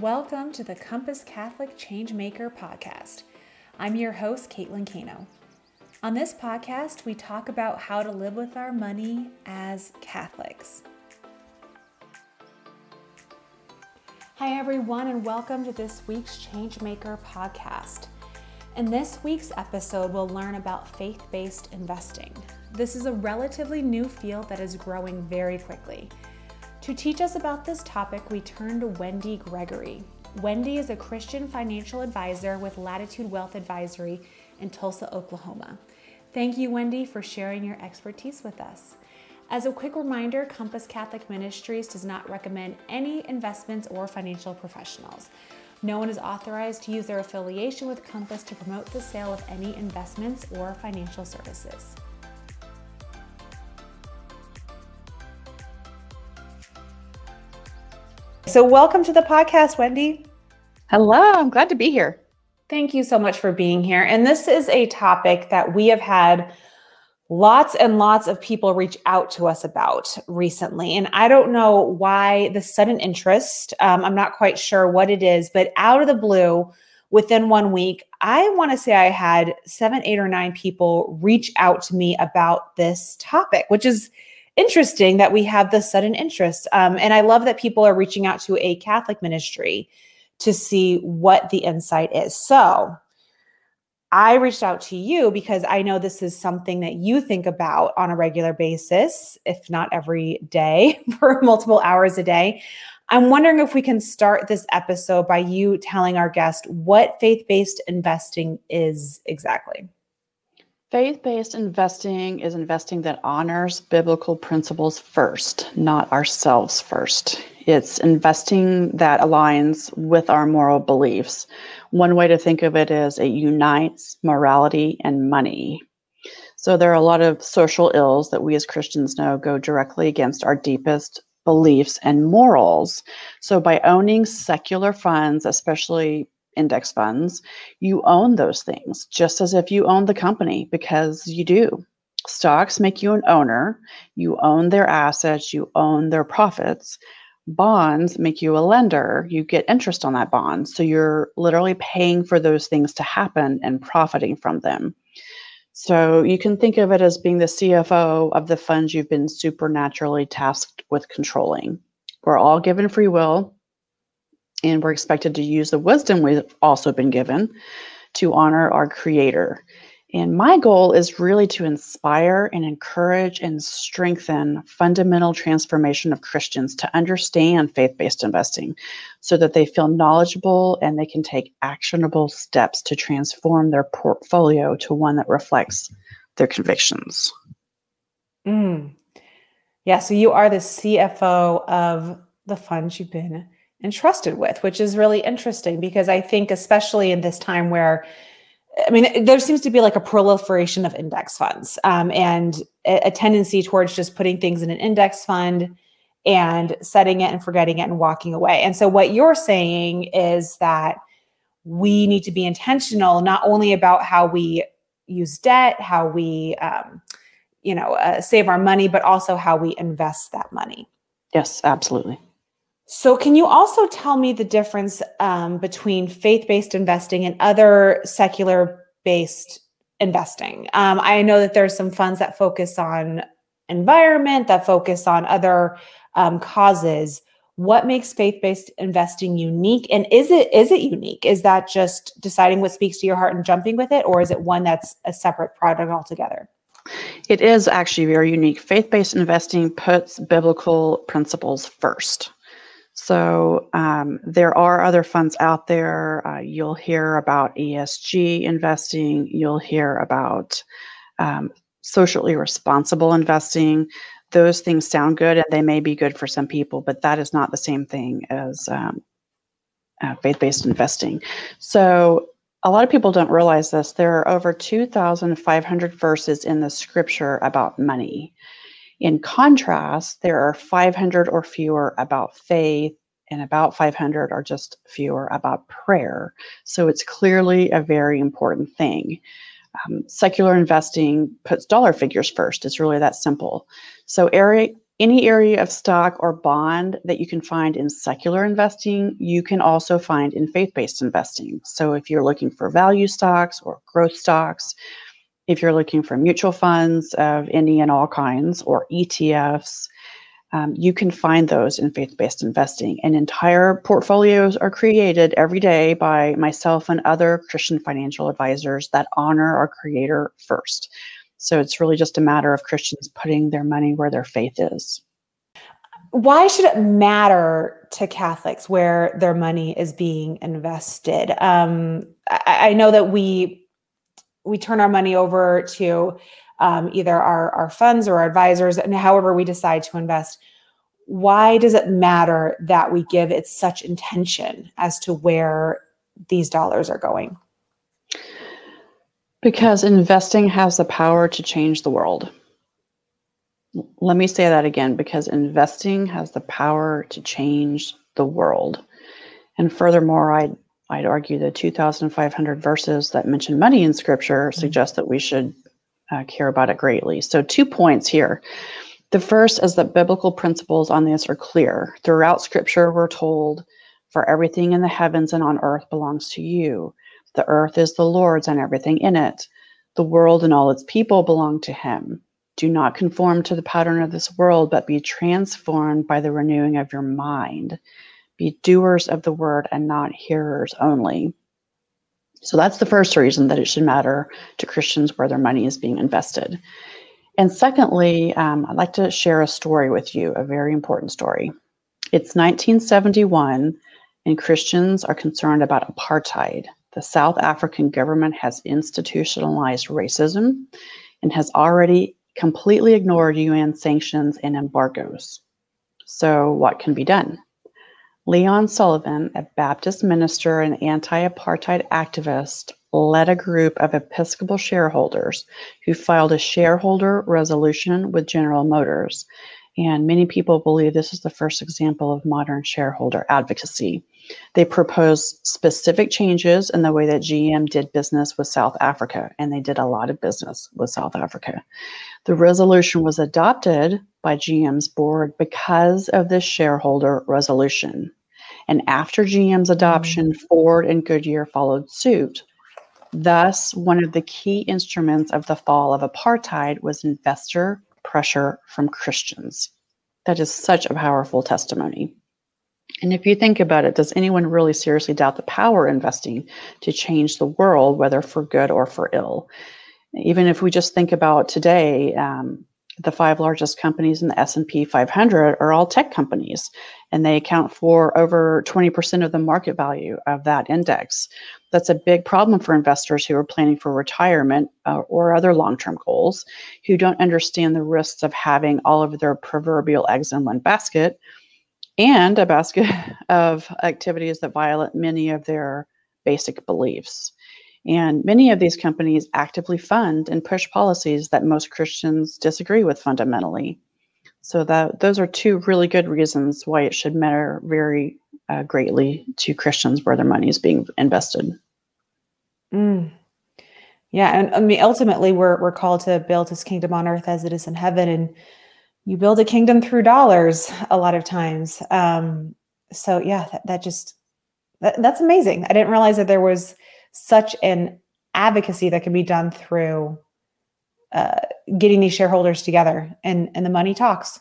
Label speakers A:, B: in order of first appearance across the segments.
A: Welcome to the Compass Catholic Changemaker podcast. I'm your host, Caitlin Kano. On this podcast, we talk about how to live with our money as Catholics. Hi, everyone, and welcome to this week's Changemaker podcast. In this week's episode, we'll learn about faith based investing. This is a relatively new field that is growing very quickly. To teach us about this topic, we turn to Wendy Gregory. Wendy is a Christian financial advisor with Latitude Wealth Advisory in Tulsa, Oklahoma. Thank you, Wendy, for sharing your expertise with us. As a quick reminder, Compass Catholic Ministries does not recommend any investments or financial professionals. No one is authorized to use their affiliation with Compass to promote the sale of any investments or financial services. So, welcome to the podcast, Wendy.
B: Hello, I'm glad to be here.
A: Thank you so much for being here. And this is a topic that we have had lots and lots of people reach out to us about recently. And I don't know why the sudden interest. Um, I'm not quite sure what it is, but out of the blue, within one week, I want to say I had seven, eight, or nine people reach out to me about this topic, which is interesting that we have this sudden interest. Um, and I love that people are reaching out to a Catholic ministry to see what the insight is. So I reached out to you because I know this is something that you think about on a regular basis, if not every day, for multiple hours a day. I'm wondering if we can start this episode by you telling our guest what faith based investing is exactly.
B: Faith based investing is investing that honors biblical principles first, not ourselves first. It's investing that aligns with our moral beliefs. One way to think of it is it unites morality and money. So there are a lot of social ills that we as Christians know go directly against our deepest beliefs and morals. So by owning secular funds, especially index funds, you own those things just as if you own the company because you do. Stocks make you an owner, you own their assets, you own their profits. Bonds make you a lender, you get interest on that bond. So you're literally paying for those things to happen and profiting from them. So you can think of it as being the CFO of the funds you've been supernaturally tasked with controlling. We're all given free will and we're expected to use the wisdom we've also been given to honor our creator. And my goal is really to inspire and encourage and strengthen fundamental transformation of Christians to understand faith based investing so that they feel knowledgeable and they can take actionable steps to transform their portfolio to one that reflects their convictions.
A: Mm. Yeah, so you are the CFO of the funds you've been entrusted with, which is really interesting because I think, especially in this time where, I mean, there seems to be like a proliferation of index funds um, and a, a tendency towards just putting things in an index fund and setting it and forgetting it and walking away. And so, what you're saying is that we need to be intentional not only about how we use debt, how we, um, you know, uh, save our money, but also how we invest that money.
B: Yes, absolutely.
A: So, can you also tell me the difference um, between faith based investing and other secular based investing? Um, I know that there's some funds that focus on environment, that focus on other um, causes. What makes faith based investing unique? And is it is it unique? Is that just deciding what speaks to your heart and jumping with it, or is it one that's a separate product altogether?
B: It is actually very unique. Faith based investing puts biblical principles first. So um, there are other funds out there. Uh, you'll hear about ESG investing. You'll hear about um, socially responsible investing. Those things sound good and they may be good for some people, but that is not the same thing as um, uh, faith based investing. So a lot of people don't realize this. There are over 2,500 verses in the scripture about money. In contrast, there are 500 or fewer about faith, and about 500 are just fewer about prayer. So it's clearly a very important thing. Um, secular investing puts dollar figures first. It's really that simple. So area, any area of stock or bond that you can find in secular investing, you can also find in faith based investing. So, if you're looking for value stocks or growth stocks, if you're looking for mutual funds of any and all kinds or ETFs, um, you can find those in faith based investing. And entire portfolios are created every day by myself and other Christian financial advisors that honor our creator first. So it's really just a matter of Christians putting their money where their faith is.
A: Why should it matter to Catholics where their money is being invested? Um, I, I, know that we we turn our money over to um, either our, our funds or our advisors, and however we decide to invest. Why does it matter that we give it such intention as to where these dollars are going?
B: Because investing has the power to change the world. Let me say that again because investing has the power to change the world. And furthermore, I'd, I'd argue the 2,500 verses that mention money in scripture mm-hmm. suggest that we should uh, care about it greatly. So, two points here. The first is that biblical principles on this are clear. Throughout scripture, we're told, For everything in the heavens and on earth belongs to you. The earth is the Lord's and everything in it. The world and all its people belong to him. Do not conform to the pattern of this world, but be transformed by the renewing of your mind. Be doers of the word and not hearers only. So that's the first reason that it should matter to Christians where their money is being invested. And secondly, um, I'd like to share a story with you, a very important story. It's 1971, and Christians are concerned about apartheid the South African government has institutionalized racism and has already completely ignored UN sanctions and embargoes. So, what can be done? Leon Sullivan, a Baptist minister and anti apartheid activist, led a group of Episcopal shareholders who filed a shareholder resolution with General Motors. And many people believe this is the first example of modern shareholder advocacy. They proposed specific changes in the way that GM did business with South Africa, and they did a lot of business with South Africa. The resolution was adopted by GM's board because of this shareholder resolution. And after GM's adoption, mm. Ford and Goodyear followed suit. Thus, one of the key instruments of the fall of apartheid was investor pressure from Christians. That is such a powerful testimony. And if you think about it, does anyone really seriously doubt the power investing to change the world, whether for good or for ill? Even if we just think about today, um, the five largest companies in the S&P 500 are all tech companies, and they account for over 20% of the market value of that index. That's a big problem for investors who are planning for retirement uh, or other long-term goals, who don't understand the risks of having all of their proverbial eggs in one basket and a basket of activities that violate many of their basic beliefs. And many of these companies actively fund and push policies that most Christians disagree with fundamentally. So that those are two really good reasons why it should matter very uh, greatly to Christians where their money is being invested.
A: Mm. Yeah, and I mean ultimately we're we're called to build His kingdom on earth as it is in heaven, and you build a kingdom through dollars a lot of times. Um, so yeah, that, that just that, that's amazing. I didn't realize that there was such an advocacy that can be done through uh, getting these shareholders together and and the money talks.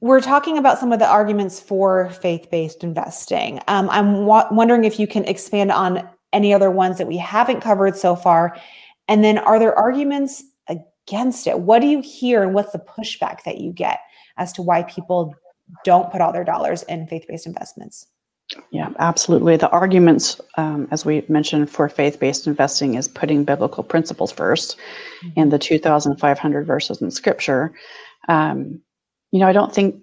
A: We're talking about some of the arguments for faith-based investing. Um, I'm wa- wondering if you can expand on any other ones that we haven't covered so far, and then are there arguments against it? What do you hear and what's the pushback that you get as to why people don't put all their dollars in faith based investments?
B: Yeah, absolutely. The arguments, um, as we mentioned, for faith based investing is putting biblical principles 1st mm-hmm. and the 2,500 verses in scripture. Um, you know, I don't think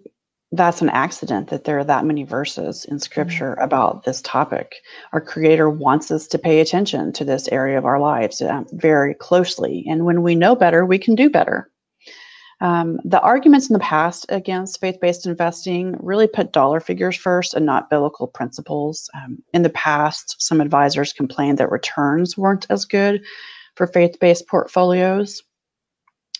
B: that's an accident that there are that many verses in scripture mm-hmm. about this topic. Our Creator wants us to pay attention to this area of our lives um, very closely. And when we know better, we can do better. Um, the arguments in the past against faith based investing really put dollar figures first and not biblical principles. Um, in the past, some advisors complained that returns weren't as good for faith based portfolios.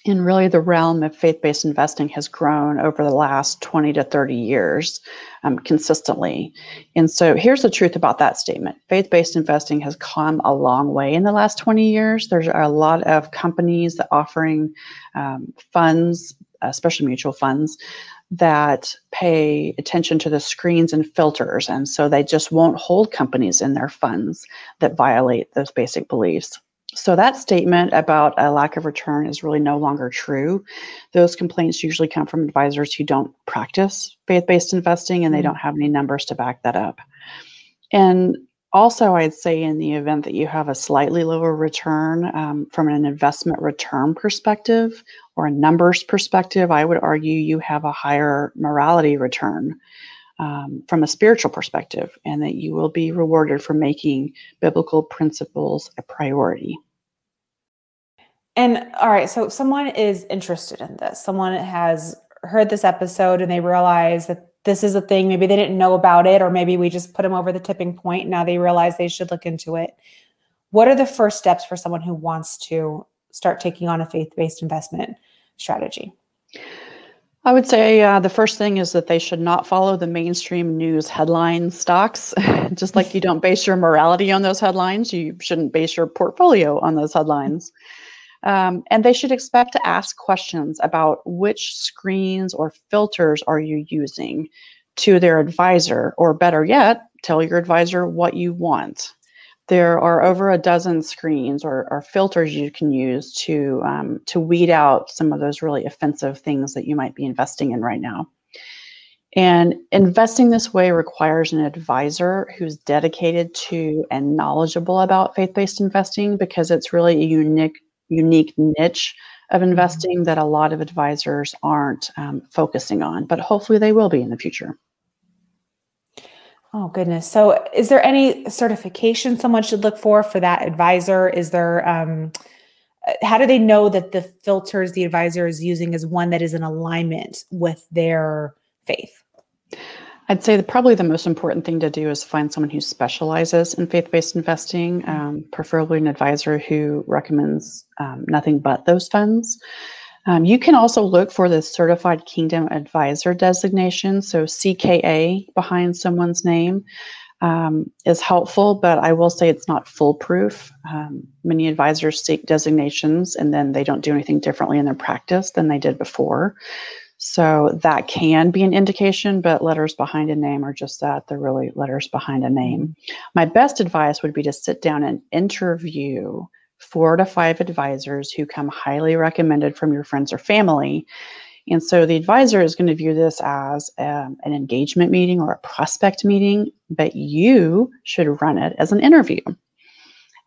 B: And really the realm of faith-based investing has grown over the last 20 to 30 years um, consistently. And so here's the truth about that statement. Faith-based investing has come a long way in the last 20 years. There's a lot of companies that offering um, funds especially mutual funds that pay attention to the screens and filters and so they just won't hold companies in their funds that violate those basic beliefs so that statement about a lack of return is really no longer true. Those complaints usually come from advisors who don't practice faith-based investing and they mm-hmm. don't have any numbers to back that up. And also, I'd say in the event that you have a slightly lower return um, from an investment return perspective or a numbers perspective, I would argue you have a higher morality return um, from a spiritual perspective, and that you will be rewarded for making biblical principles a priority.
A: And all right, so someone is interested in this. Someone has heard this episode and they realize that this is a thing. Maybe they didn't know about it, or maybe we just put them over the tipping point. Now they realize they should look into it. What are the first steps for someone who wants to start taking on a faith based investment strategy?
B: I would say uh, the first thing is that they should not follow the mainstream news headline stocks. Just like you don't base your morality on those headlines, you shouldn't base your portfolio on those headlines. Um, and they should expect to ask questions about which screens or filters are you using to their advisor, or better yet, tell your advisor what you want. There are over a dozen screens or, or filters you can use to um, to weed out some of those really offensive things that you might be investing in right now. And investing this way requires an advisor who's dedicated to and knowledgeable about faith based investing because it's really a unique unique niche of mm-hmm. investing that a lot of advisors aren't um, focusing on, but hopefully they will be in the future.
A: Oh goodness! So, is there any certification someone should look for for that advisor? Is there? Um, how do they know that the filters the advisor is using is one that is in alignment with their faith?
B: I'd say that probably the most important thing to do is find someone who specializes in faith based investing, mm-hmm. um, preferably an advisor who recommends um, nothing but those funds. Um, you can also look for the Certified Kingdom Advisor designation, so CKA behind someone's name. Um, is helpful, but I will say it's not foolproof. Um, many advisors seek designations and then they don't do anything differently in their practice than they did before. So that can be an indication, but letters behind a name are just that. They're really letters behind a name. My best advice would be to sit down and interview four to five advisors who come highly recommended from your friends or family. And so the advisor is going to view this as um, an engagement meeting or a prospect meeting, but you should run it as an interview.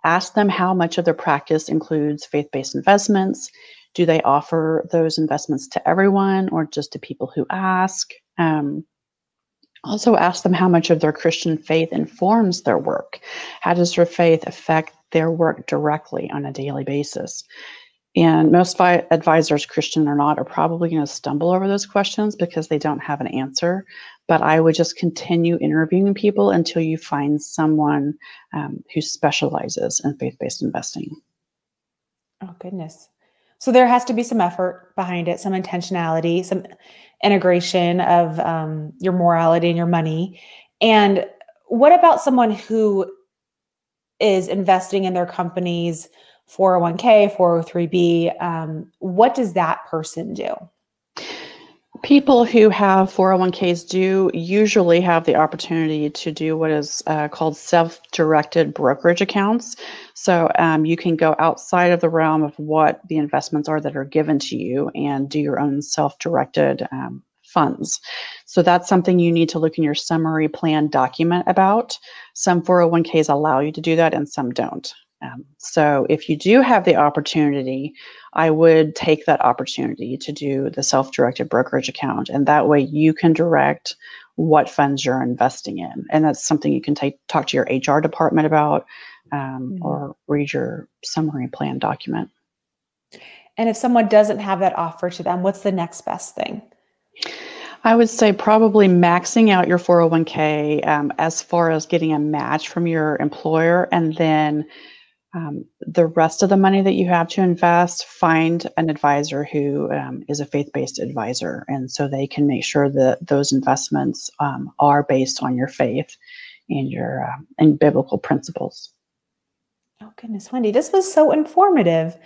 B: Ask them how much of their practice includes faith based investments do they offer those investments to everyone or just to people who ask? Um, also, ask them how much of their Christian faith informs their work. How does their faith affect their work directly on a daily basis? And most vi- advisors, Christian or not, are probably going to stumble over those questions because they don't have an answer. But I would just continue interviewing people until you find someone um, who specializes in faith based investing.
A: Oh, goodness. So there has to be some effort behind it, some intentionality, some integration of um, your morality and your money. And what about someone who is investing in their company's 401k, 403b? Um, what does that person do?
B: People who have 401ks do usually have the opportunity to do what is uh, called self directed brokerage accounts. So um, you can go outside of the realm of what the investments are that are given to you and do your own self directed um, funds. So that's something you need to look in your summary plan document about. Some 401ks allow you to do that and some don't. Um, so if you do have the opportunity, I would take that opportunity to do the self-directed brokerage account, and that way you can direct what funds you're investing in, and that's something you can take talk to your HR department about, um, mm-hmm. or read your summary plan document.
A: And if someone doesn't have that offer to them, what's the next best thing?
B: I would say probably maxing out your 401k um, as far as getting a match from your employer and then Um, the rest of the money that you have to invest, find an advisor who um, is a faith based advisor. And so they can make sure that those investments um, are based on your faith and your uh, and biblical principles.
A: Oh, goodness, Wendy, this was so informative.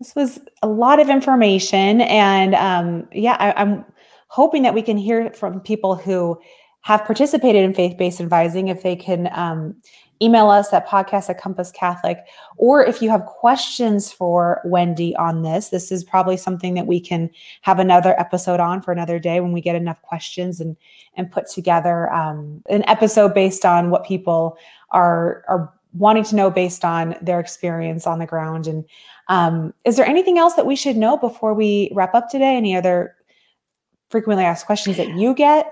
A: This was a lot of information. And um, yeah, I, I'm hoping that we can hear from people who have participated in faith based advising if they can um, email us at podcast at compass catholic or if you have questions for wendy on this this is probably something that we can have another episode on for another day when we get enough questions and and put together um, an episode based on what people are are wanting to know based on their experience on the ground. And um, is there anything else that we should know before we wrap up today? Any other frequently asked questions that you get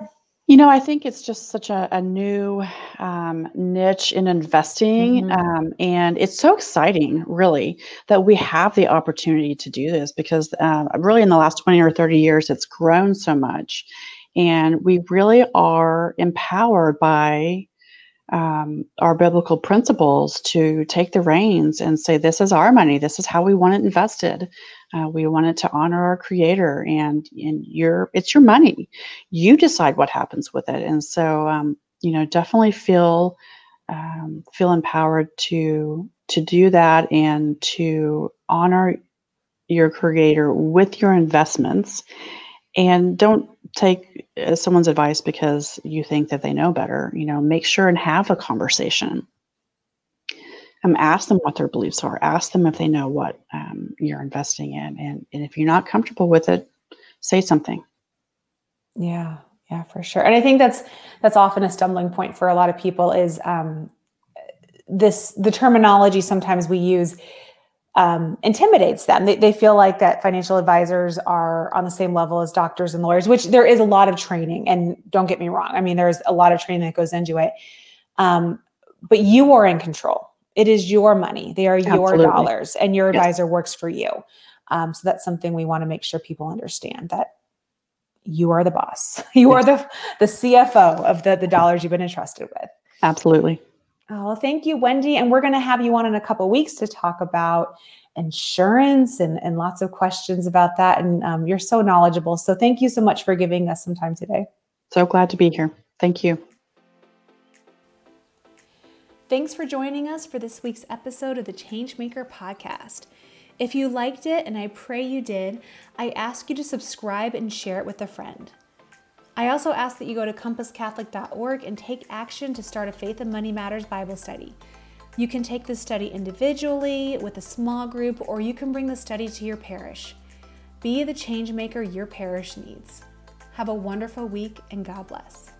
B: you know, I think it's just such a, a new um, niche in investing. Mm-hmm. Um, and it's so exciting, really, that we have the opportunity to do this because uh, really in the last 20 or 30 years, it's grown so much. And we really are empowered by um, our biblical principles to take the reins and say, this is our money. This is how we want it invested. Uh, we wanted to honor our creator and, and your, it's your money. You decide what happens with it. And so, um, you know, definitely feel, um, feel empowered to, to do that and to honor your creator with your investments and don't take uh, someone's advice because you think that they know better you know make sure and have a conversation um, ask them what their beliefs are ask them if they know what um, you're investing in and, and if you're not comfortable with it say something
A: yeah yeah for sure and i think that's that's often a stumbling point for a lot of people is um, this the terminology sometimes we use um, intimidates them. They, they feel like that financial advisors are on the same level as doctors and lawyers, which there is a lot of training. And don't get me wrong, I mean, there's a lot of training that goes into it. Um, but you are in control. It is your money. They are Absolutely. your dollars, and your advisor yes. works for you. Um, so that's something we want to make sure people understand that you are the boss. You yes. are the the CFO of the the dollars you've been entrusted with.
B: Absolutely.
A: Oh, well, thank you, Wendy. And we're going to have you on in a couple weeks to talk about insurance and, and lots of questions about that. And um, you're so knowledgeable. So thank you so much for giving us some time today.
B: So glad to be here. Thank you.
A: Thanks for joining us for this week's episode of the Changemaker podcast. If you liked it, and I pray you did, I ask you to subscribe and share it with a friend. I also ask that you go to compasscatholic.org and take action to start a Faith and Money Matters Bible study. You can take this study individually, with a small group, or you can bring the study to your parish. Be the change maker your parish needs. Have a wonderful week and God bless.